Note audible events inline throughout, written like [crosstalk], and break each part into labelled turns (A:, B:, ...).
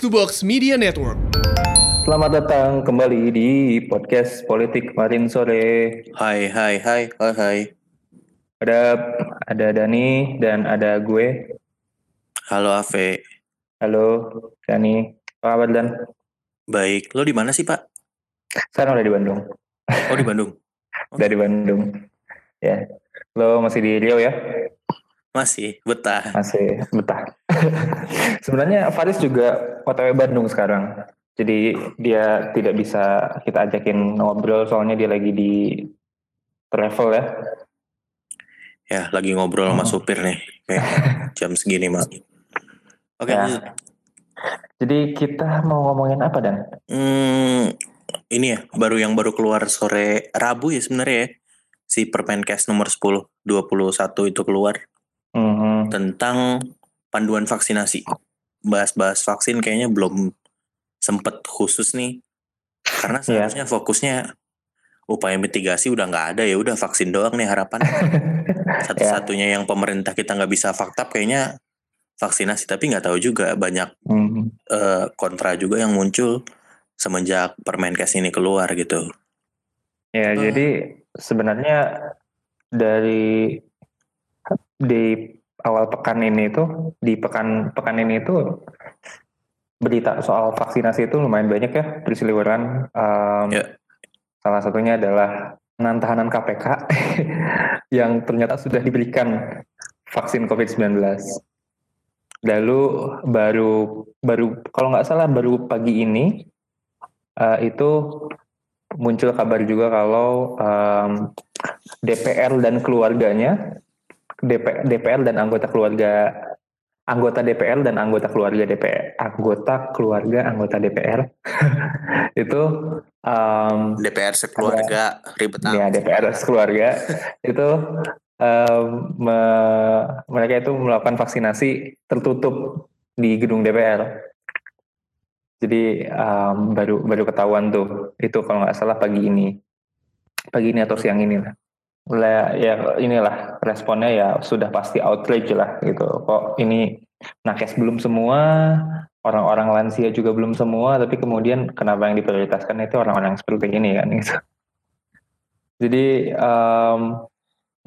A: Box to Box Media Network.
B: Selamat datang kembali di podcast politik kemarin sore.
C: Hai, hai, hai, hai, hai.
B: Ada ada Dani dan ada gue.
C: Halo Ave.
B: Halo Dani. Apa kabar Dan?
C: Baik, lo di mana sih Pak?
B: Sekarang udah di Bandung.
C: Oh di Bandung. [laughs]
B: Udah di Bandung. Ya. Lo masih di Riau ya?
C: Masih betah.
B: Masih betah. [laughs] Sebenarnya Faris juga OTW Bandung sekarang. Jadi dia tidak bisa kita ajakin ngobrol soalnya dia lagi di travel ya.
C: Ya, lagi ngobrol sama
B: Hmm.
C: supir nih. Kayak [laughs] jam segini mak. Oke,
B: Ya.
C: lanjut.
B: Jadi kita mau ngomongin apa Dan?
C: Hmm, ini ya baru yang baru keluar sore Rabu ya sebenarnya ya. Si Permenkes nomor 10 21 itu keluar
B: Mhm.
C: tentang panduan vaksinasi. Bahas-bahas vaksin kayaknya belum sempet khusus nih. Karena
B: Iya.
C: seharusnya fokusnya upaya mitigasi udah nggak ada ya udah vaksin doang nih harapan. [laughs] Satu-satunya yang pemerintah kita nggak bisa faktab kayaknya vaksinasi tapi nggak tahu juga banyak
B: Mhm.
C: eh, kontra juga yang muncul semenjak Permenkes ini keluar gitu.
B: Ya,
C: Hmm.
B: jadi sebenarnya dari di awal pekan ini tuh di pekan pekan ini tuh berita soal vaksinasi itu lumayan banyak ya berseliweran. Em,
C: Ya.
B: Salah satunya adalah tahanan KPK [laughs] yang ternyata sudah diberikan vaksin COVID-19. Lalu baru baru kalau nggak salah baru pagi ini eh, itu muncul kabar juga kalau em, DPR dan keluarganya DP, DPR dan anggota keluarga anggota DPR dan anggota keluarga DPR anggota keluarga anggota DPR [laughs] itu em,
C: DPR sekeluarga ribet
B: ya
C: amat.
B: DPR keluarga [laughs] itu em, me- mereka itu melakukan vaksinasi tertutup di gedung DPR. Jadi em, baru baru ketahuan tuh itu kalau nggak salah pagi ini, pagi ini atau siang ini lah. Lah, ya inilah responnya ya sudah pasti outrage lah gitu. Kok ini nakes belum semua, orang-orang lansia juga belum semua, tapi kemudian kenapa yang diprioritaskan itu orang-orang seperti ini kan [laughs] gitu. Jadi em,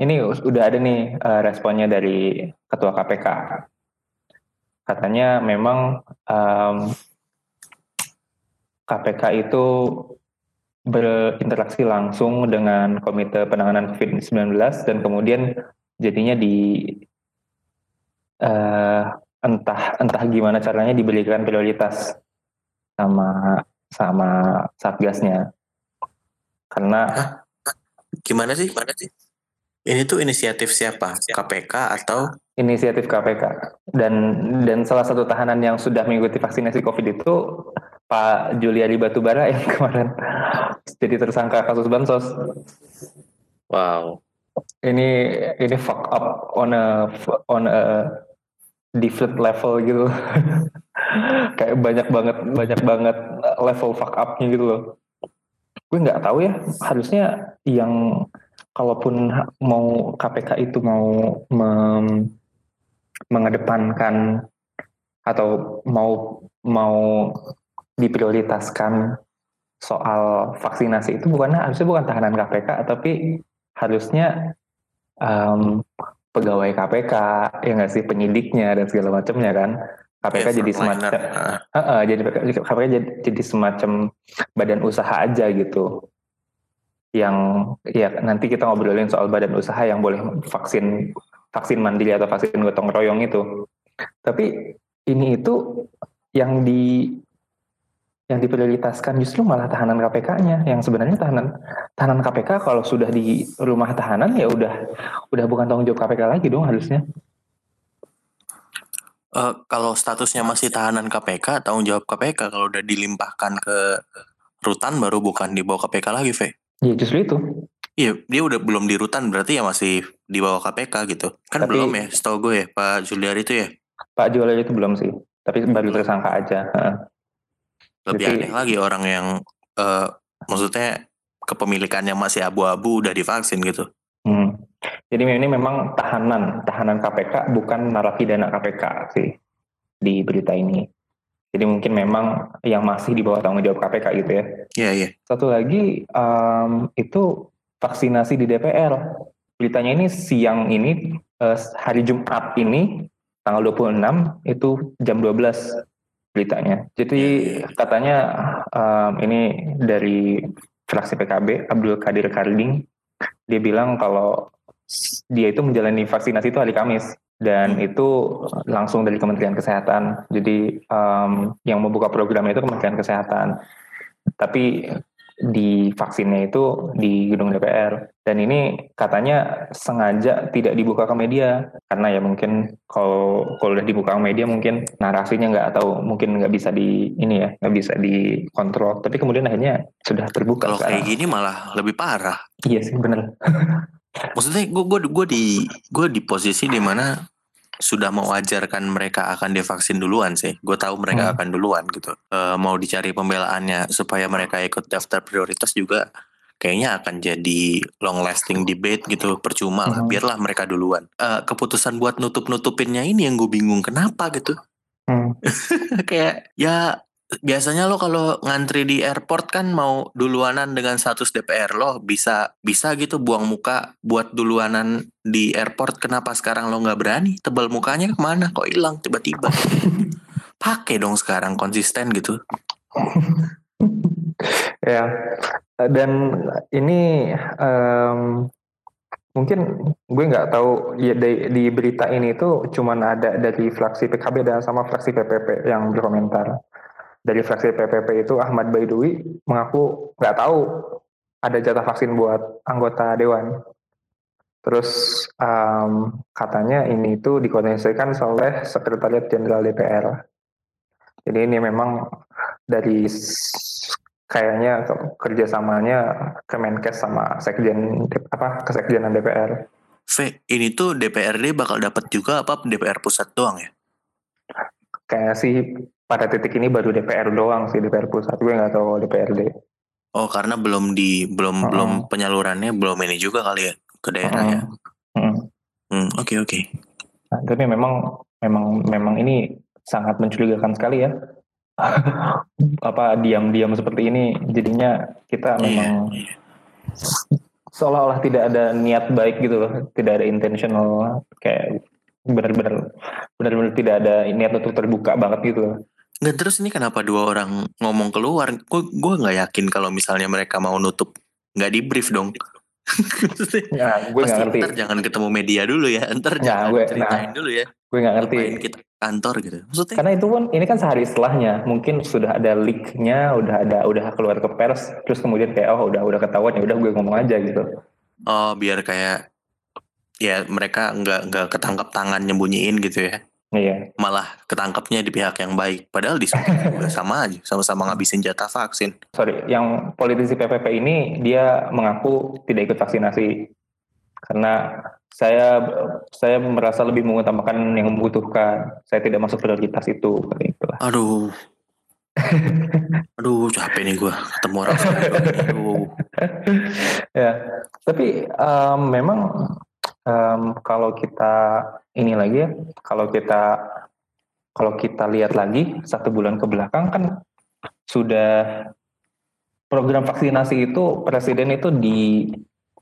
B: ini udah ada nih eh, responnya dari Ketua KPK. Katanya memang em, KPK itu berinteraksi langsung dengan Komite Penanganan COVID-19 dan kemudian jadinya di eh, entah entah gimana caranya diberikan prioritas sama sama satgasnya karena
C: Gimana sih? Gimana sih? Ini tuh inisiatif siapa? KPK atau
B: inisiatif KPK dan dan salah satu tahanan yang sudah mengikuti vaksinasi COVID itu Pak Juliari Batubara yang [laughs] kemarin jadi tersangka kasus bansos.
C: wow?
B: Ini ini fuck up on a on a different level gitu. [laughs] Kayak banyak banget banyak banget level fuck up-nya gitu loh. Gue nggak tahu ya, harusnya yang kalaupun mau KPK itu mau mem- mengedepankan atau mau mau diprioritaskan soal vaksinasi itu bukan harusnya bukan tahanan KPK tapi harusnya em, pegawai KPK ya nggak sih penyidiknya dan segala macamnya kan. KPK
C: Ya,
B: jadi semacam
C: Ah,
B: Heeh, jadi KPK jadi, jadi semacam badan usaha aja gitu. Yang ya nanti kita ngobrolin soal badan usaha yang boleh vaksin vaksin mandiri atau vaksin gotong royong itu. Tapi ini itu yang di yang diprioritaskan justru malah tahanan KPK-nya yang sebenarnya tahanan tahanan KPK kalau sudah di rumah tahanan ya udah udah bukan tanggung jawab KPK lagi dong harusnya
C: eh, kalau statusnya masih tahanan KPK, tanggung jawab KPK kalau udah dilimpahkan ke rutan baru bukan di bawah KPK lagi, Ve.
B: ya justru itu
C: Iya, dia udah belum di rutan berarti ya masih di bawah KPK gitu. Kan
B: Tapi-
C: belum ya, setahu gue ya, Pak Juliari itu ya.
B: Pak Jualan itu belum sih tapi baru tersangka aja Heeh.
C: Lebih
B: Jadi-
C: aneh lagi orang yang eh maksudnya kepemilikannya masih abu-abu udah divaksin gitu.
B: Hmm. Jadi ini memang tahanan, tahanan KPK bukan narapidana KPK sih di berita ini. Jadi mungkin memang yang masih di bawah tanggung jawab KPK gitu ya.
C: Iya, yeah, iya. Yeah.
B: Satu lagi um, itu vaksinasi di DPR. Beritanya ini siang ini uh, hari Jumat ini tanggal 26 itu jam 12 beritanya. Jadi iya, katanya um, ini dari fraksi PKB Abdul Kadir Karding dia bilang kalau dia itu menjalani vaksinasi itu hari Kamis dan hmm. itu langsung dari Kementerian Kesehatan. Jadi um, yang membuka programnya itu Kementerian Kesehatan. Tapi di vaksinnya itu di gedung DPR dan ini katanya sengaja tidak dibuka ke media karena ya mungkin kalau kalau udah dibuka ke media mungkin narasinya nggak atau mungkin nggak bisa di ini ya nggak bisa dikontrol tapi kemudian akhirnya sudah terbuka
C: kalau kayak gini malah lebih parah
B: iya sih bener [laughs]
C: maksudnya gue gue gue di gue di posisi di mana sudah mewajarkan mereka akan divaksin duluan sih. Gue tahu mereka hmm. akan duluan gitu. E, mau dicari pembelaannya supaya mereka ikut daftar prioritas juga kayaknya akan jadi long lasting debate gitu. Percuma lah, hmm. biarlah mereka duluan. E, keputusan buat nutup nutupinnya ini yang gue bingung kenapa gitu. Hmm. [laughs] kayak ya biasanya lo kalau ngantri di airport kan mau duluanan dengan status DPR lo bisa bisa gitu buang muka buat duluanan di airport kenapa sekarang lo nggak berani tebal mukanya ke mana kok hilang tiba-tiba [laughs] pakai dong sekarang konsisten gitu [laughs]
B: ya dan ini um, mungkin gue nggak tahu ya di, di berita ini tuh cuman ada dari fraksi PKB dan sama fraksi PPP yang berkomentar dari fraksi PPP itu Ahmad Baidowi mengaku nggak tahu ada jatah vaksin buat anggota dewan. Terus um, katanya ini itu dikoordinasikan oleh Sekretariat Jenderal DPR. Jadi ini memang dari kayaknya kerjasamanya Kemenkes sama Sekjen apa Kesekjenan DPR.
C: V, ini tuh DPRD bakal dapat juga apa DPR pusat doang ya?
B: Kayaknya sih pada titik ini baru DPR doang sih DPR pusat gue nggak tahu DPRD
C: oh karena belum di belum -uh. belum penyalurannya belum ini juga kali ya ke daerah uh -uh. ya oke oke
B: nah, tapi memang memang memang ini sangat mencurigakan sekali ya [laughs] apa diam-diam seperti ini jadinya kita yeah, memang yeah. seolah-olah tidak ada niat baik gitu loh tidak ada intentional kayak benar-benar benar-benar tidak ada niat untuk terbuka banget gitu loh
C: Nggak terus ini kenapa dua orang ngomong keluar? Gue gue nggak yakin kalau misalnya mereka mau nutup nggak di brief dong.
B: Ya, gue nggak ngerti.
C: Ntar jangan ketemu media dulu ya. Ntar ya, jangan gue, ceritain nah, dulu ya.
B: Gue nggak ngerti.
C: kita kantor gitu.
B: Maksudnya? Karena itu pun ini kan sehari setelahnya. Mungkin sudah ada leaknya, udah ada udah keluar ke pers. Terus kemudian kayak oh udah udah ketahuan ya udah gue ngomong aja gitu.
C: Oh biar kayak ya mereka nggak nggak ketangkap tangan nyembunyiin gitu ya.
B: Iya.
C: Malah ketangkapnya di pihak yang baik. Padahal di [laughs] juga sama aja, sama-sama ngabisin jatah vaksin.
B: Sorry, yang politisi PPP ini dia mengaku tidak ikut vaksinasi karena saya saya merasa lebih mengutamakan yang membutuhkan. Saya tidak masuk prioritas itu. Itulah.
C: Aduh. [laughs] Aduh, capek nih gue ketemu orang. Aduh. [laughs]
B: ya, tapi um, memang um, kalau kita ini lagi ya, kalau kita kalau kita lihat lagi satu bulan ke belakang kan sudah program vaksinasi itu presiden itu di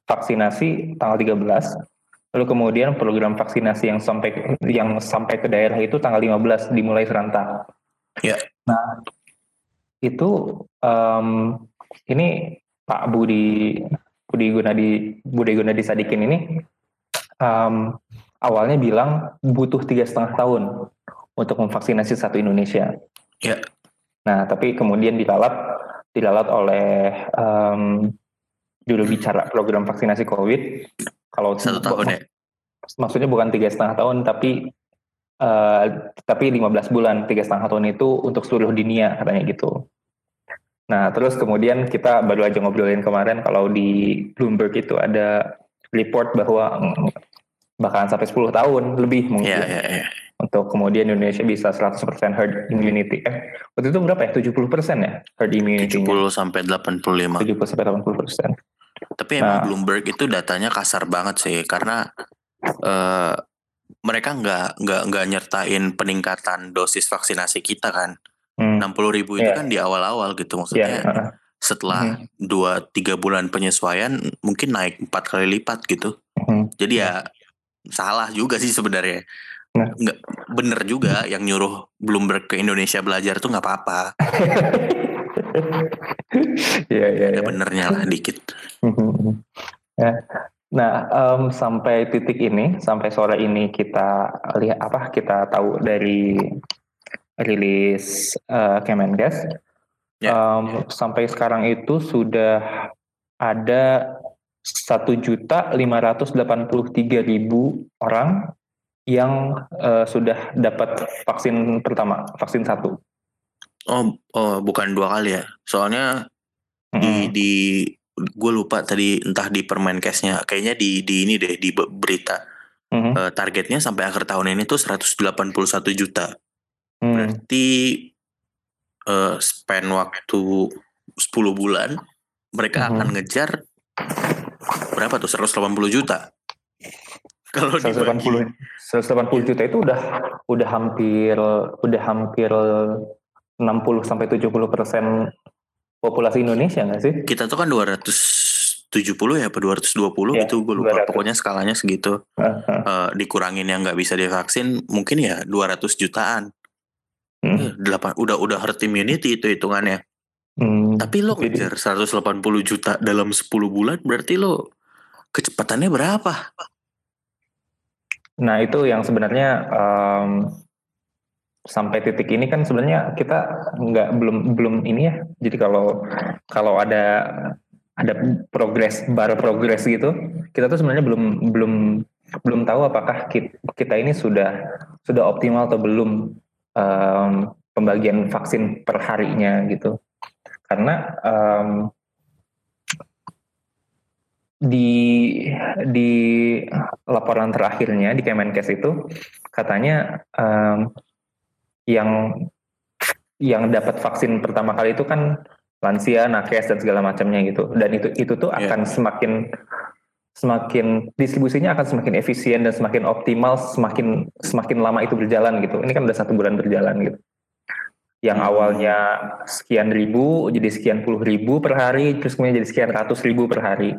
B: vaksinasi tanggal 13 lalu kemudian program vaksinasi yang sampai yang sampai ke daerah itu tanggal 15 dimulai serentak.
C: Ya.
B: Nah, itu um, ini Pak Budi Budi Gunadi Budi Gunadi Sadikin ini um, awalnya bilang butuh tiga setengah tahun untuk memvaksinasi satu Indonesia.
C: Ya.
B: Nah, tapi kemudian dilalat dilalat oleh um, juru bicara program vaksinasi COVID.
C: Kalau satu tahun ya.
B: Maksudnya bukan tiga setengah tahun, tapi uh, tapi 15 bulan. Tiga setengah tahun itu untuk seluruh dunia katanya gitu. Nah, terus kemudian kita baru aja ngobrolin kemarin kalau di Bloomberg itu ada report bahwa bakalan sampai 10 tahun lebih mungkin.
C: Yeah, yeah, yeah.
B: Untuk kemudian Indonesia bisa 100% herd immunity. Eh, waktu itu berapa ya? 70% ya herd immunity.
C: 70 sampai 85.
B: 70 sampai 80%.
C: Tapi emang nah, Bloomberg itu datanya kasar banget sih karena uh, mereka nggak nggak nggak nyertain peningkatan dosis vaksinasi kita kan. Hmm. 60 ribu itu
B: Yeah.
C: kan di awal-awal gitu
B: Ya,
C: maksudnya.
B: heeh.
C: Setelah
B: Mhm.
C: dua tiga bulan penyesuaian mungkin naik empat kali lipat gitu.
B: Mhm.
C: Jadi ya salah juga sih sebenarnya.
B: Nah.
C: Nggak bener juga yang nyuruh Bloomberg ke Indonesia belajar tuh nggak apa-apa. [laughs]
B: Iya, iya,
C: Ada
B: iya.
C: benernya lah dikit.
B: Mhm. Ya. Nah, em, sampai titik ini, sampai sore ini kita lihat apa? Kita tahu dari rilis eh, Kemenkes,
C: Ya.
B: em, sampai sekarang itu sudah ada satu juta lima ratus delapan puluh tiga ribu orang yang eh, sudah dapat vaksin pertama, vaksin satu.
C: Oh, oh bukan dua kali ya. Soalnya di
B: Mhm.
C: di gue lupa tadi entah di Permenkesnya kayaknya di di ini deh di be- berita
B: Mhm.
C: Eh, targetnya sampai akhir tahun ini tuh 181 juta.
B: Hmm.
C: Berarti eh, span waktu 10 bulan mereka
B: Mhm.
C: akan ngejar berapa tuh 180 juta. Kalau dibagi
B: 180 180 juta itu udah udah hampir udah hampir 60 sampai 70 persen populasi Indonesia nggak sih?
C: kita tuh kan 270 ya apa 220
B: Iya,
C: gitu gue lupa
B: 200.
C: pokoknya skalanya segitu
B: Heeh.
C: Eh, dikurangin yang nggak bisa divaksin mungkin ya 200 jutaan
B: Hmm.
C: Eh, delapan udah udah herd immunity itu hitungannya
B: Hmm.
C: tapi lo ngejar 180 juta dalam 10 bulan berarti lo kecepatannya berapa
B: Nah itu yang sebenarnya em, sampai titik ini kan sebenarnya kita nggak belum belum ini ya. Jadi kalau kalau ada ada progres baru progres gitu, kita tuh sebenarnya belum belum belum tahu apakah kita, ini sudah sudah optimal atau belum em, pembagian vaksin per harinya gitu. Karena em, di di laporan terakhirnya di Kemenkes itu katanya em, yang yang dapat vaksin pertama kali itu kan lansia, nakes dan segala macamnya gitu. Dan itu itu tuh
C: Iya.
B: akan semakin semakin distribusinya akan semakin efisien dan semakin optimal semakin semakin lama itu berjalan gitu. Ini kan udah satu bulan berjalan gitu. Yang
C: Hmm.
B: awalnya sekian ribu jadi sekian puluh ribu per hari, terus kemudian jadi sekian ratus ribu per hari.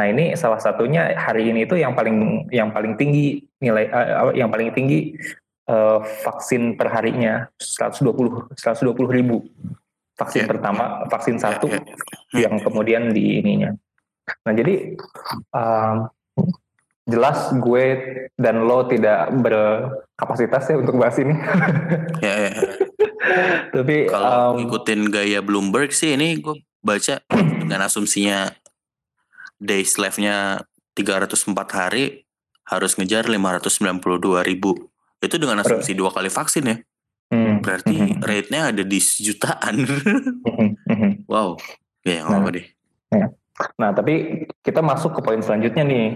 B: Nah ini salah satunya hari ini itu yang paling yang paling tinggi nilai eh, yang paling tinggi eh, vaksin per harinya 120 120 ribu vaksin
C: Ya.
B: pertama vaksin satu
C: Ya,
B: yang kemudian di ininya. Nah jadi um, jelas gue dan lo tidak berkapasitas ya untuk bahas ini.
C: ya, ya.
B: Tapi
C: kalau
B: um,
C: ngikutin gaya Bloomberg sih ini gue baca dengan asumsinya days life-nya 304 hari harus ngejar 592 ribu itu dengan asumsi dua kali vaksin ya
B: hmm,
C: berarti
B: mhm,
C: rate-nya ada di jutaan
B: mhm, [laughs] mhm.
C: wow ya
B: Nah.
C: apa deh
B: Nah tapi kita masuk ke poin selanjutnya nih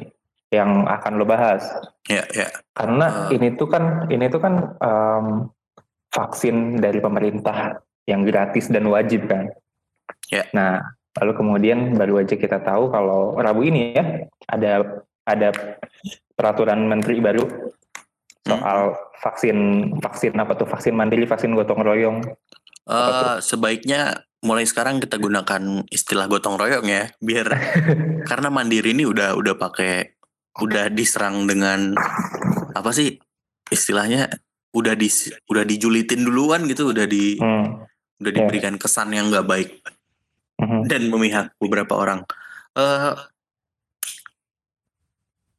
B: yang akan lo bahas.
C: ya ya
B: Karena
C: Eh.
B: ini tuh kan ini tuh kan um, vaksin dari pemerintah yang gratis dan wajib kan.
C: Ya.
B: Nah, lalu kemudian baru aja kita tahu kalau Rabu ini ya ada ada peraturan menteri baru soal vaksin vaksin apa tuh vaksin mandiri, vaksin gotong royong.
C: Eh, sebaiknya mulai sekarang kita gunakan istilah gotong royong ya biar [laughs] karena mandiri ini udah udah pakai udah diserang dengan apa sih istilahnya udah di udah dijulitin duluan gitu udah di
B: Hmm.
C: udah
B: Ya.
C: diberikan kesan yang nggak baik
B: mhm.
C: dan memihak beberapa orang. Eh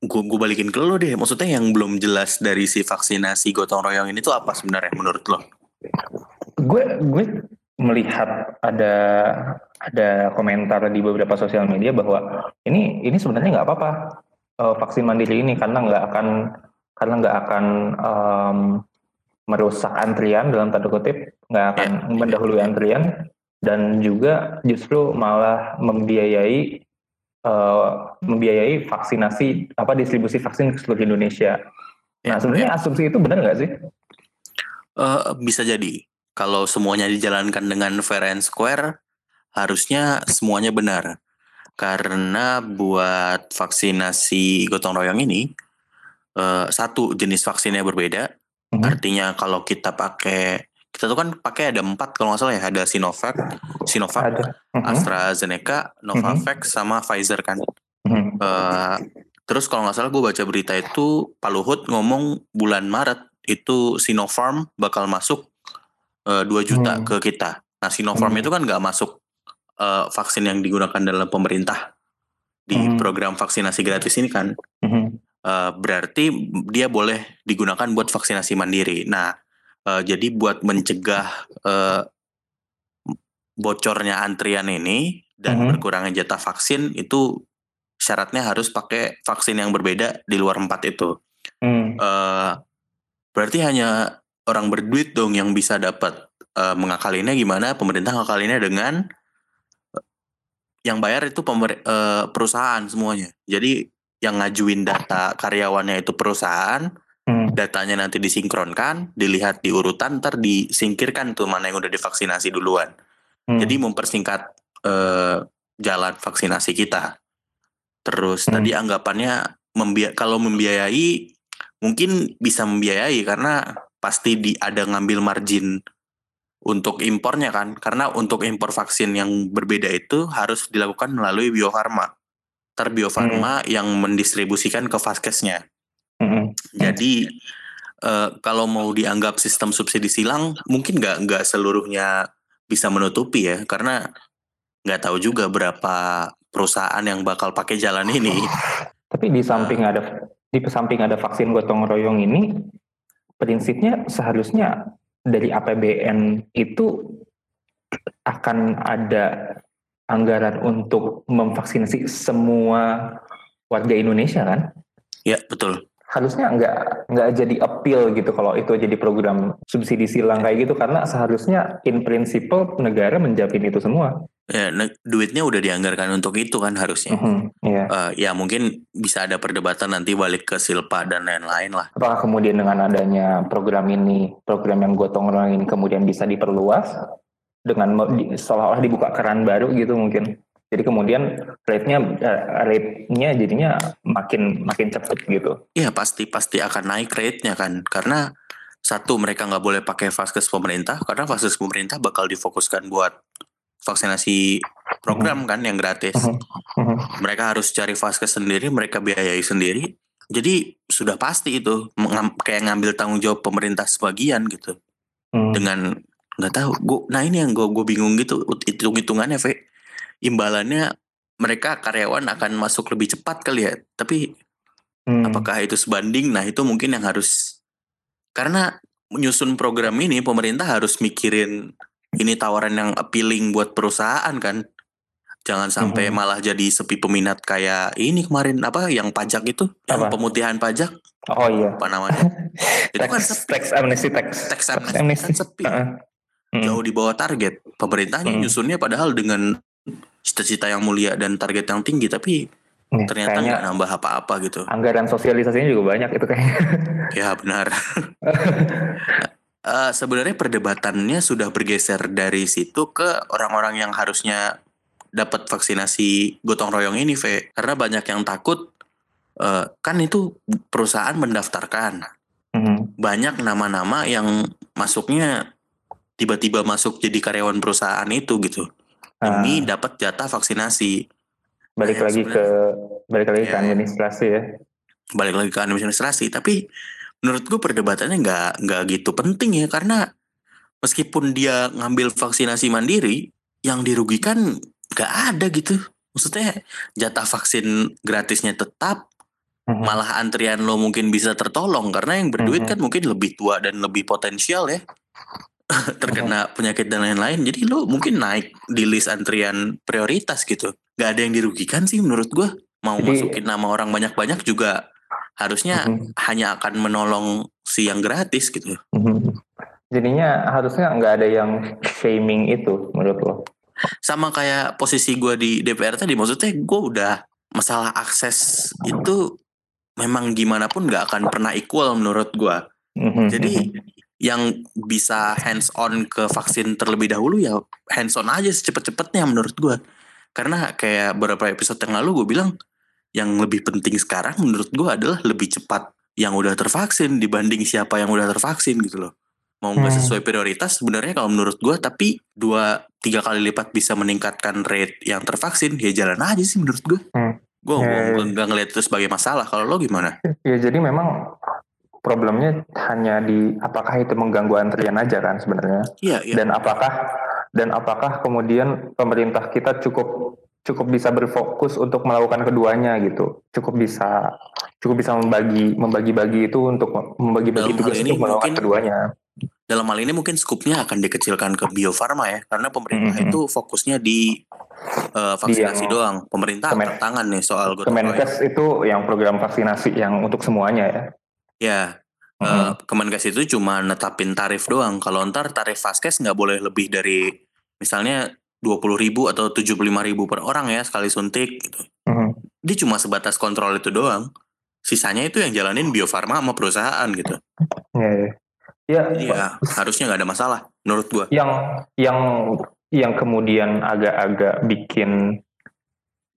C: gue gue balikin ke lo deh, maksudnya yang belum jelas dari si vaksinasi gotong royong ini tuh apa sebenarnya menurut lo?
B: gue gue melihat ada ada komentar di beberapa sosial media bahwa ini ini sebenarnya nggak apa-apa eh, vaksin mandiri ini karena nggak akan karena nggak akan em, merusak antrian dalam tanda kutip nggak akan
C: Ya.
B: mendahului antrian dan juga justru malah membiayai eh, membiayai vaksinasi apa distribusi vaksin ke seluruh Indonesia. Nah
C: Ya,
B: sebenarnya asumsi itu benar nggak sih?
C: Eh, bisa jadi kalau semuanya dijalankan dengan fair and square harusnya semuanya benar karena buat vaksinasi gotong royong ini eh, satu jenis vaksinnya berbeda
B: Mhm.
C: artinya kalau kita pakai kita tuh kan pakai ada empat kalau nggak salah ya ada Sinovac, Sinovac,
B: Ada. Mhm.
C: AstraZeneca, Novavax sama Pfizer kan.
B: Mhm.
C: Eh, terus kalau nggak salah gue baca berita itu Pak Luhut ngomong bulan Maret itu Sinopharm bakal masuk eh, 2 juta ke kita. Nah Sinopharm itu kan nggak masuk eh, vaksin yang digunakan dalam pemerintah di program vaksinasi gratis ini kan. Eh, berarti dia boleh digunakan buat vaksinasi mandiri. Nah, eh, jadi buat mencegah eh, bocornya antrian ini dan
B: Mhm.
C: berkurangnya jatah vaksin itu syaratnya harus pakai vaksin yang berbeda di luar empat itu.
B: Hmm.
C: Eh, berarti hanya orang berduit dong yang bisa dapat. Eh, mengakalinya gimana? Pemerintah ngakalinnya dengan yang bayar itu pemer- eh, perusahaan semuanya. Jadi yang ngajuin data karyawannya itu perusahaan,
B: Hmm.
C: datanya nanti disinkronkan, dilihat di urutan, ntar disingkirkan tuh mana yang udah divaksinasi duluan.
B: Hmm.
C: Jadi mempersingkat eh, jalan vaksinasi kita. Terus
B: Hmm.
C: tadi anggapannya membia kalau membiayai mungkin bisa membiayai karena pasti di ada ngambil margin untuk impornya kan. Karena untuk impor vaksin yang berbeda itu harus dilakukan melalui Bio Farma. Bio Farma yang mendistribusikan ke vaskesnya. Jadi eh, kalau mau dianggap sistem subsidi silang, mungkin nggak nggak seluruhnya bisa menutupi ya, karena nggak tahu juga berapa perusahaan yang bakal pakai jalan ini. [laughs]
B: Tapi di samping ada di samping ada vaksin gotong royong ini, prinsipnya seharusnya dari APBN itu akan ada anggaran untuk memvaksinasi semua warga Indonesia kan?
C: Ya betul.
B: Harusnya nggak nggak jadi appeal gitu kalau itu jadi program subsidi silang kayak gitu karena seharusnya in principle negara menjamin itu semua.
C: Ya, duitnya udah dianggarkan untuk itu kan harusnya.
B: Mhm, Iya.
C: Eh, ya mungkin bisa ada perdebatan nanti balik ke Silpa dan lain-lain lah.
B: Apakah kemudian dengan adanya program ini, program yang gotong royong ini kemudian bisa diperluas dengan seolah-olah dibuka keran baru gitu mungkin. Jadi kemudian rate-nya eh, rate-nya jadinya makin makin cepet gitu.
C: Iya pasti pasti akan naik rate-nya kan, karena satu mereka nggak boleh pakai vaskes pemerintah karena vaskes pemerintah bakal difokuskan buat vaksinasi program kan yang gratis.
B: Mhm, mhm,
C: mereka harus cari vaskes sendiri, mereka biayai sendiri. Jadi sudah pasti itu mengam- kayak ngambil tanggung jawab pemerintah sebagian gitu
B: mhm.
C: dengan nggak tahu. Gua, nah ini yang gue bingung gitu hitung hitungannya, Ve. Imbalannya mereka karyawan akan masuk lebih cepat kali ya. Tapi
B: Hmm,
C: apakah itu sebanding? Nah itu mungkin yang harus karena menyusun program ini pemerintah harus mikirin ini tawaran yang appealing buat perusahaan kan. Jangan sampai
B: Mhm.
C: malah jadi sepi peminat kayak ini kemarin apa yang pajak itu, yang
B: Apa?
C: pemutihan pajak
B: Oh iya.
C: apa namanya? [laughs] itu kan
B: Tax,
C: sepi.
B: tax amnesty tax.
C: Tax
B: Tax
C: amnesty kan sepi.
B: Heeh. Hmm,
C: Jauh di bawah target. Pemerintahnya
B: Mhm.
C: nyusunnya padahal dengan cita-cita yang mulia dan target yang tinggi tapi
B: Nih,
C: ternyata nggak nambah apa-apa gitu.
B: anggaran sosialisasinya juga banyak itu kayaknya. [laughs]
C: Ya benar. [laughs] Eh, sebenarnya perdebatannya sudah bergeser dari situ ke orang-orang yang harusnya dapat vaksinasi gotong royong ini, V. Karena banyak yang takut eh, kan itu perusahaan mendaftarkan
B: Mhm.
C: banyak nama-nama yang masuknya tiba-tiba masuk jadi karyawan perusahaan itu gitu
B: Ah,
C: demi dapat jatah vaksinasi.
B: balik
C: Nah,
B: lagi ke balik lagi ke
C: Iya, iya.
B: administrasi ya.
C: balik lagi ke administrasi tapi menurut gue perdebatannya nggak nggak gitu penting ya karena meskipun dia ngambil vaksinasi mandiri yang dirugikan nggak ada gitu maksudnya jatah vaksin gratisnya tetap
B: Mhm.
C: malah antrian lo mungkin bisa tertolong karena yang berduit
B: Mhm.
C: kan mungkin lebih tua dan lebih potensial ya [laughs] terkena penyakit dan lain-lain jadi lo mungkin naik di list antrian prioritas gitu nggak ada yang dirugikan sih menurut gue mau
B: Jadi-
C: masukin nama orang banyak-banyak juga harusnya
B: Mhm.
C: hanya akan menolong si yang gratis gitu
B: Mhm. Jadinya harusnya nggak ada yang shaming itu menurut lo.
C: sama kayak posisi gue di DPR tadi maksudnya gue udah masalah akses itu memang gimana pun nggak akan pernah equal menurut gue
B: Mhm.
C: Jadi yang bisa hands on ke vaksin terlebih dahulu ya hands on aja secepat-cepatnya menurut gua. Karena kayak beberapa episode yang lalu gue bilang yang lebih penting sekarang menurut gua adalah lebih cepat yang udah tervaksin dibanding siapa yang udah tervaksin gitu loh. mau nggak
B: Hmm.
C: sesuai prioritas sebenarnya kalau menurut gue tapi dua tiga kali lipat bisa meningkatkan rate yang tervaksin ya jalan aja sih menurut gue
B: Hmm.
C: gue
B: Ya, ya.
C: nggak ngeliat itu sebagai masalah kalau lo gimana
B: Ya jadi memang problemnya hanya di apakah itu mengganggu antrian aja kan sebenarnya.
C: iya iya
B: Dan apakah dan apakah kemudian pemerintah kita cukup cukup bisa berfokus untuk melakukan keduanya gitu. Cukup bisa cukup bisa membagi membagi-bagi itu untuk membagi-bagi tugas
C: ini
B: untuk melakukan
C: mungkin-
B: keduanya.
C: dalam hal ini mungkin skupnya akan dikecilkan ke Bio Farma ya karena pemerintah
B: Mhm.
C: itu fokusnya di eh, vaksinasi
B: yang
C: doang pemerintah
B: Kemen-
C: tangan nih soal
B: Kemenkes itu yang program vaksinasi yang untuk semuanya ya.
C: Ya eh,
B: Mhm.
C: Kemenkes itu cuma netapin tarif doang kalau ntar tarif vaskes nggak boleh lebih dari misalnya 20.000 ribu atau 75.000 ribu per orang ya sekali suntik gitu
B: Mhm.
C: dia cuma sebatas kontrol itu doang sisanya itu yang jalanin Bio Farma sama perusahaan gitu
B: Ya, ya. Ya,
C: Jadi ya harusnya nggak ada masalah menurut gua
B: yang yang yang kemudian agak-agak bikin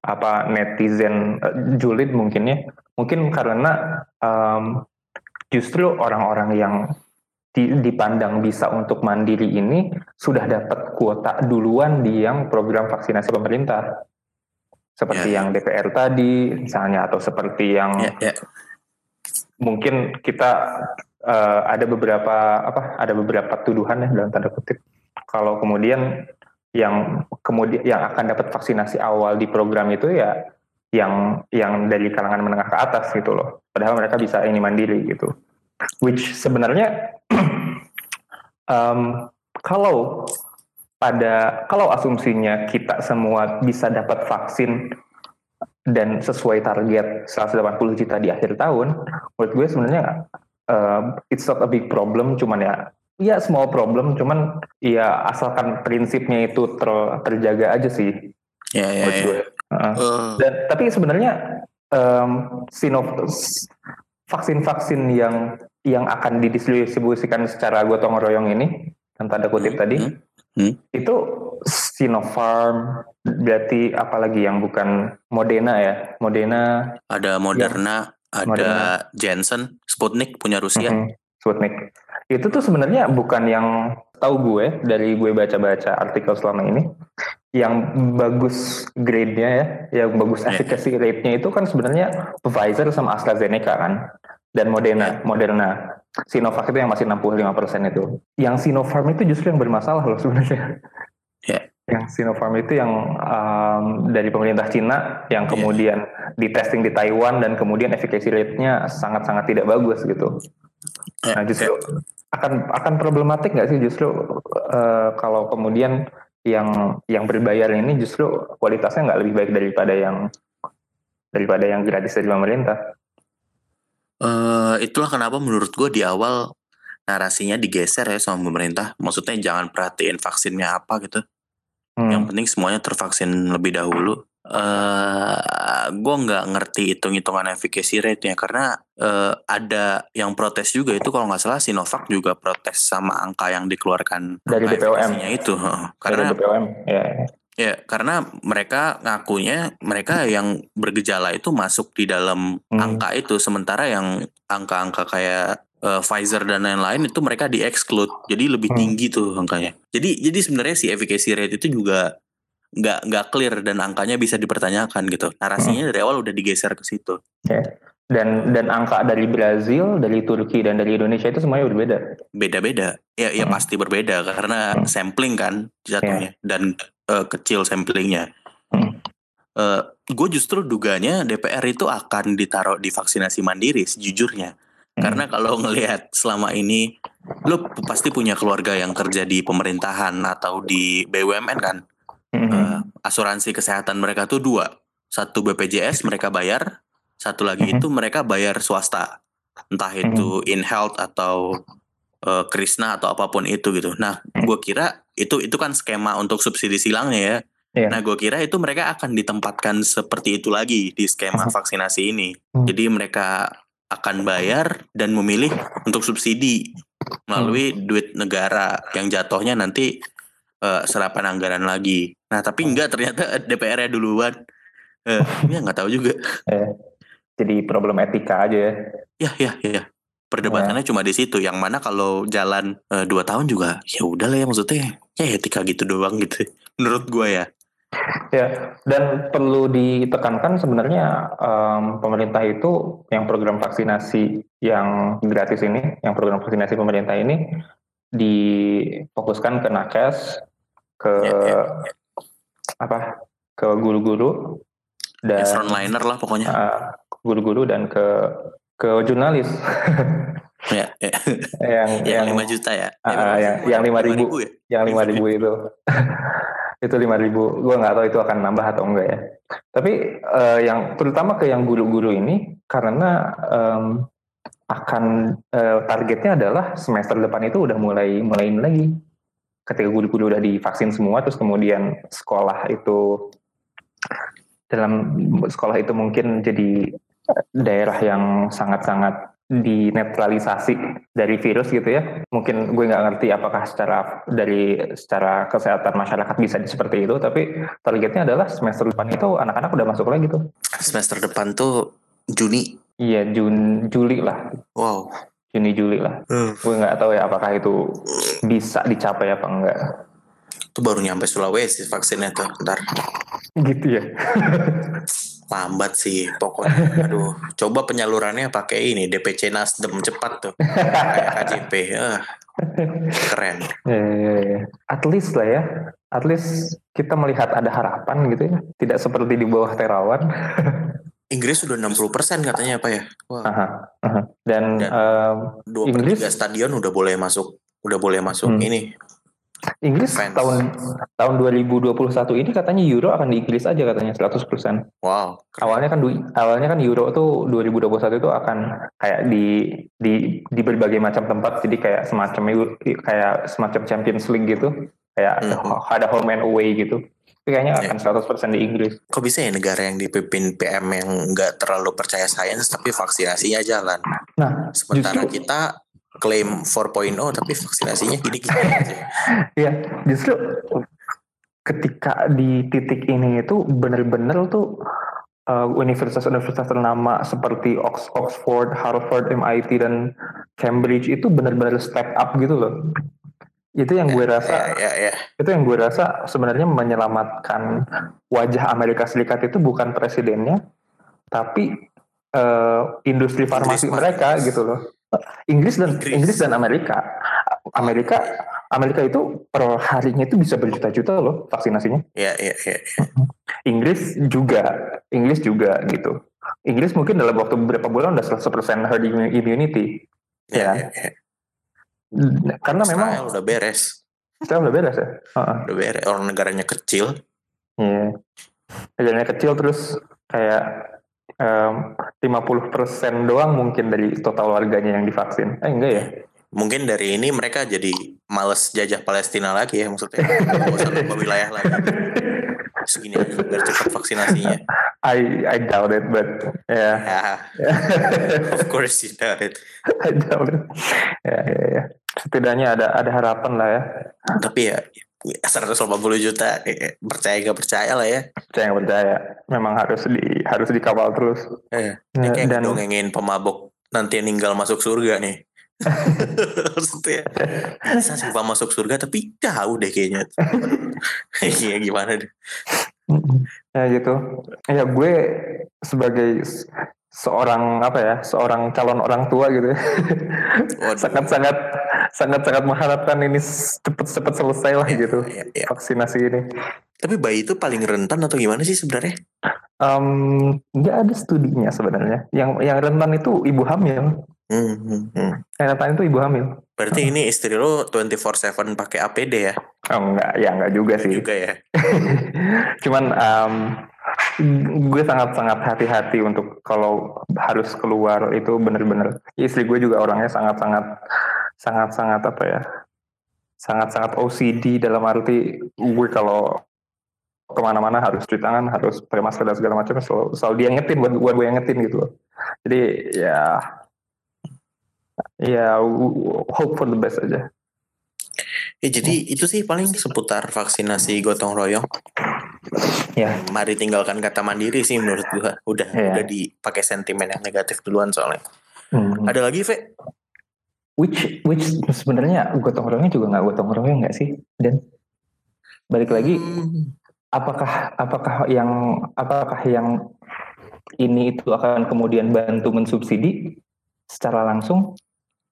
B: apa netizen eh, julid mungkin ya mungkin karena em, justru orang-orang yang di- dipandang bisa untuk mandiri ini sudah dapat kuota duluan di yang program vaksinasi pemerintah seperti
C: Ya.
B: yang DPR tadi misalnya atau seperti yang
C: ya, ya.
B: mungkin kita eh, ada beberapa apa ada beberapa tuduhan ya dalam tanda kutip kalau kemudian yang kemudian yang akan dapat vaksinasi awal di program itu ya yang yang dari kalangan menengah ke atas gitu loh padahal mereka bisa ini mandiri gitu which sebenarnya em, [clears throat] kalau pada kalau asumsinya kita semua bisa dapat vaksin dan sesuai target 180 juta di akhir tahun, menurut gue sebenarnya um, it's not a big problem, cuman ya ya small problem, cuman ya asalkan prinsipnya itu ter- terjaga aja sih
C: ya ya,
B: menurut
C: ya.
B: gue. Uh, dan tapi sebenarnya um, Sino- vaksin-vaksin yang yang akan didistribusikan secara gotong royong ini, yang tanda kutip
C: Hmm,
B: tadi,
C: hmm, hmm.
B: itu Sinopharm, berarti apalagi yang bukan Modena ya, Modena
C: ada Moderna, ada
B: Moderna.
C: Janssen, Sputnik punya Rusia.
B: Mhm, Sputnik. Itu tuh sebenarnya bukan yang tahu gue dari gue baca-baca artikel selama ini, yang bagus grade-nya ya, yang bagus
C: Ya.
B: efficacy rate-nya itu kan sebenarnya Pfizer sama AstraZeneca kan, dan Moderna, Moderna. Sinovac itu yang masih 65% itu. Yang Sinopharm itu justru yang bermasalah loh sebenarnya.
C: Ya.
B: Yang Sinopharm itu yang um, dari pemerintah Cina yang
C: Ya.
B: kemudian di testing di Taiwan dan kemudian efficacy rate-nya sangat-sangat tidak bagus gitu. Nah justru akan akan problematik nggak sih justru eh, kalau kemudian yang yang berbayar ini justru kualitasnya nggak lebih baik daripada yang daripada yang gratis dari pemerintah.
C: Eh, itulah kenapa menurut gue di awal narasinya digeser ya sama pemerintah. Maksudnya jangan perhatiin vaksinnya apa gitu.
B: Hmm.
C: Yang penting semuanya tervaksin lebih dahulu. Eh gue nggak ngerti hitung-hitungan efficacy rate-nya karena eh, ada yang protes juga itu kalau nggak salah Sinovac juga protes sama angka yang dikeluarkan
B: Dari BPOM.
C: itu. heeh. Karena
B: Dari BPOM ya.
C: Ya, karena mereka ngakunya mereka yang bergejala itu masuk di dalam
B: Hmm.
C: angka itu, sementara yang angka-angka kayak eh, Pfizer dan lain-lain itu mereka di exclude, jadi lebih
B: Hmm.
C: tinggi tuh angkanya. Jadi jadi sebenarnya si efficacy rate itu juga nggak nggak clear dan angkanya bisa dipertanyakan gitu. Narasinya dari awal udah digeser ke situ.
B: Dan dan angka dari Brazil, dari Turki dan dari Indonesia itu semuanya berbeda.
C: Beda-beda, ya ya
B: Hmm.
C: pasti berbeda karena
B: Hmm.
C: sampling kan jatuhnya dan eh, kecil samplingnya.
B: Hmm.
C: gue justru duganya DPR itu akan ditaruh di vaksinasi mandiri sejujurnya.
B: Hmm.
C: Karena kalau ngelihat selama ini, lo pasti punya keluarga yang kerja di pemerintahan atau di BUMN kan.
B: Mhm.
C: Eh, asuransi kesehatan mereka tuh dua. Satu BPJS mereka bayar, satu lagi
B: Mhm.
C: itu mereka bayar swasta. Entah itu InHealth atau eh, Krisna atau apa pun itu gitu. Nah, gue kira itu itu kan skema untuk subsidi silangnya ya.
B: Iya.
C: Nah, gue kira itu mereka akan ditempatkan seperti itu lagi di skema vaksinasi ini.
B: Hmm.
C: Jadi mereka akan bayar dan memilih untuk subsidi melalui
B: Hmm.
C: duit negara yang jatuhnya nanti eh, serapan anggaran lagi. Nah, tapi
B: Hmm.
C: enggak ternyata DPR-nya duluan. Eh, ya nggak tahu juga.
B: Ya. Jadi problem etika aja ya.
C: Ya, ya, ya. perdebatannya cuma di situ yang mana kalau jalan eh, dua tahun juga ya udah lah ya maksudnya ya etika gitu doang gitu [laughs] menurut gue ya
B: Ya, dan perlu ditekankan sebenarnya em, pemerintah itu yang program vaksinasi yang gratis ini, yang program vaksinasi pemerintah ini difokuskan ke nakes, ke
C: Ya, ya,
B: apa, ke guru-guru dan
C: frontliner lah pokoknya.
B: Eh, guru-guru dan ke ke jurnalis. [laughs]
C: Ya, ya.
B: yang
C: yang lima juta ya?
B: Ah, yang- yang 5.000.
C: ya?
B: Yang lima ribu itu. [laughs] Itu lima ribu. Gue nggak tahu itu akan nambah atau enggak ya. Tapi eh, yang terutama ke yang guru-guru ini karena em, akan eh, targetnya adalah semester depan itu udah mulai mulai ini lagi ketika guru-guru udah divaksin semua terus kemudian sekolah itu dalam sekolah itu mungkin jadi daerah yang sangat-sangat dinetralisasi dari virus gitu ya. Mungkin gue nggak ngerti apakah secara dari secara kesehatan masyarakat bisa seperti itu, tapi targetnya adalah semester depan itu anak-anak udah masuk lagi tuh.
C: semester depan tuh Juni
B: Iya Jun Juli lah,
C: wow
B: Juni Juli lah. Gue nggak tahu ya apakah itu bisa dicapai apa enggak.
C: itu baru nyampe Sulawesi vaksinnya tuh ntar
B: Gitu ya. [laughs]
C: lambat sih pokoknya aduh coba penyalurannya pakai ini DPC Nasdem cepat tuh kayak KJP ah, keren
B: Ya, ya, ya. At least lah ya. At least kita melihat ada harapan gitu ya. Tidak seperti di bawah Terawan. [laughs]
C: Inggris sudah 60% katanya apa ya wah
B: Aha, aha. Dan,
C: Dan- per
B: Inggris-
C: stadion udah boleh masuk udah boleh masuk
B: Hmm.
C: ini
B: Inggris
C: Fans.
B: tahun tahun 2021 ini katanya Euro akan di Inggris aja katanya 100%.
C: wow
B: Awalnya kan awalnya kan Euro tuh 2021 itu akan kayak di di di berbagai macam tempat jadi kayak semacam kayak semacam Champions League gitu. Kayak
C: Mhm.
B: ada home and away gitu. Kayaknya
C: Ya.
B: akan 100% di Inggris.
C: kok bisa ya negara yang dipimpin PM yang nggak terlalu percaya sains tapi vaksinasinya jalan
B: Nah,
C: sementara
B: Justru-
C: kita klaim 4.0 tapi vaksinasinya gini-gini aja. [laughs]
B: Iya, justru ketika di titik ini itu benar-benar tuh uh, universitas-universitas ternama seperti Ox- Oxford, Harvard, MIT dan Cambridge itu benar-benar step up gitu loh. Itu yang gue rasa,
C: ya, ya, ya.
B: itu yang gue rasa sebenarnya menyelamatkan wajah Amerika Serikat itu bukan presidennya, tapi uh, industri farmasi
C: Inggris,
B: mereka
C: Mas.
B: gitu loh. Inggris dan
C: Inggris.
B: Inggris dan Amerika. Amerika Amerika itu per harinya itu bisa berjuta-juta loh vaksinasinya.
C: ya, ya, ya, ya.
B: Inggris juga, Inggris juga gitu. Inggris mungkin dalam waktu beberapa bulan udah 100% herd immunity.
C: ya,
B: Ya.
C: ya, ya.
B: Karena memang
C: Israel udah beres,
B: sekarang udah beres ya. Heeh.
C: udah beres. Orang negaranya kecil,
B: Iya. Negaranya kecil terus kayak em, 50% doang mungkin dari total warganya yang divaksin. Eh enggak ya?
C: mungkin dari ini mereka jadi males jajah Palestina lagi ya maksudnya. [laughs] Nggak usah wilayah lagi. [laughs] Segini aja biar cepat vaksinasinya. [laughs]
B: I I doubt it, but ya.
C: Ya, [laughs] of course you know it.
B: I doubt it. Ya, ya, ya. Setidaknya ada ada harapan lah ya.
C: Tapi ya 180 juta eh, percaya gak percaya lah ya.
B: Percaya nggak percaya. Memang harus di harus dikawal terus.
C: Eh,
B: Ya,
C: kayak
B: dan
C: dongengin pemabuk nanti ninggal masuk surga nih. [laughs] Maksudnya bisa sih Pak masuk surga tapi jauh deh kayaknya. [laughs] Iya gimana deh.
B: ya gitu. Ya gue sebagai seorang apa ya, seorang calon orang tua gitu ya.
C: Waduh.
B: sangat-sangat sangat-sangat mengharapkan ini cepet-cepet selesai lah gitu
C: Ya, ya.
B: vaksinasi ini.
C: Tapi bayi itu paling rentan atau gimana sih sebenarnya?
B: Em, nggak ada studinya sebenarnya. Yang yang rentan itu ibu hamil.
C: Hmm, hmm, hmm.
B: Yang itu ibu hamil.
C: Berarti ini istri lo 24/7 pakai APD ya?
B: Oh enggak, ya enggak juga sih.
C: Juga ya. [laughs]
B: Cuman em, gue sangat-sangat hati-hati untuk kalau harus keluar itu bener-bener. Istri gue juga orangnya sangat-sangat sangat-sangat apa ya? Sangat-sangat OCD dalam arti gue kalau ke mana-mana harus cuci tangan, harus pakai masker dan segala macam selalu, selalu dia ngetin buat, buat gue yang ngetin gitu loh. Jadi ya ya hope for the best aja.
C: Ya, jadi itu sih paling seputar vaksinasi gotong royong.
B: Ya.
C: Mari tinggalkan kata mandiri sih menurut gua. Udah
B: Iya.
C: udah dipakai sentimen yang negatif duluan soalnya.
B: Hmm.
C: Ada lagi, Ve?
B: which which sebenarnya gotong royongnya juga nggak gotong royong nggak sih dan balik lagi
C: Hmm.
B: apakah apakah yang apakah yang ini itu akan kemudian bantu mensubsidi secara langsung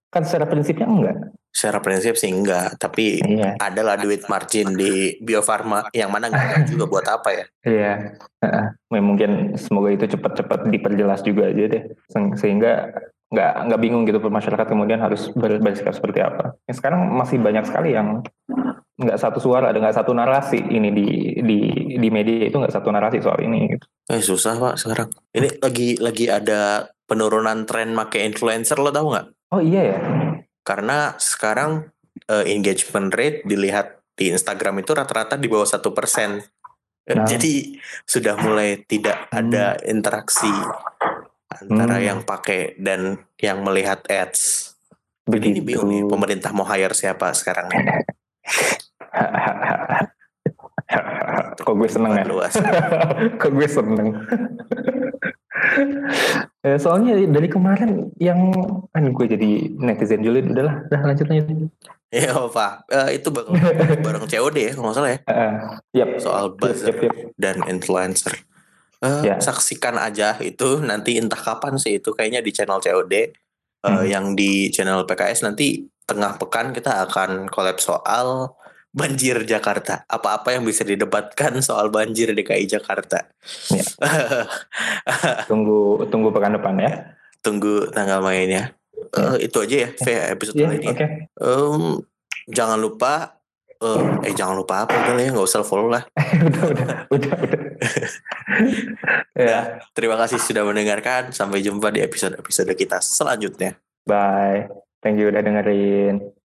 B: kan secara prinsipnya enggak
C: Secara prinsip sih enggak, tapi
B: iya
C: adalah duit margin di Bio Farma yang mana nggak tahu juga buat apa ya.
B: iya Heeh. Ya, mungkin semoga itu cepat-cepat diperjelas juga aja deh Se- sehingga nggak nggak bingung gitu masyarakat kemudian harus ber- bersikap seperti apa ya, sekarang masih banyak sekali yang nggak satu suara ada nggak satu narasi ini di di di media itu nggak satu narasi soal ini gitu.
C: Eh susah pak sekarang. Ini lagi lagi ada penurunan tren make influencer lo tau nggak?
B: oh iya ya
C: Karena sekarang eh, engagement rate dilihat di Instagram itu rata-rata di bawah satu persen. Eh,
B: Nah.
C: Jadi sudah mulai tidak ada interaksi antara
B: Hmm.
C: yang pakai dan yang melihat ads. Jadi ini
B: begitu
C: bingung nih pemerintah mau hire siapa sekarang [laughs]
B: kok gue seneng ya
C: Luas. [laughs]
B: kok gue seneng [laughs] soalnya dari kemarin yang kan gue jadi netizen julid udahlah udah lanjut lanjut
C: Ya Pak, Eh, itu [laughs] bareng, bareng COD ya kalau nggak salah ya.
B: Eh, yap
C: Soal buzzer
B: yap, yap.
C: dan influencer. Eh,
B: Ya.
C: Saksikan aja itu nanti entah kapan sih itu kayaknya di channel COD. Eh,
B: Hmm.
C: Yang di channel PKS nanti tengah pekan kita akan collab soal banjir Jakarta. Apa-apa yang bisa didebatkan soal banjir DKI Jakarta.
B: Ya. [laughs] tunggu tunggu pekan depan ya
C: Tunggu tanggal mainnya. Eh, itu aja ya, V episode
B: Iya,
C: kali ini.
B: oke
C: Em, jangan lupa eh, eh jangan lupa apa udah ya nggak usah follow lah. [laughs]
B: udah udah udah udah [laughs] ya
C: Terima kasih sudah mendengarkan. Sampai jumpa di episode-episode kita selanjutnya.
B: bye thank you udah dengerin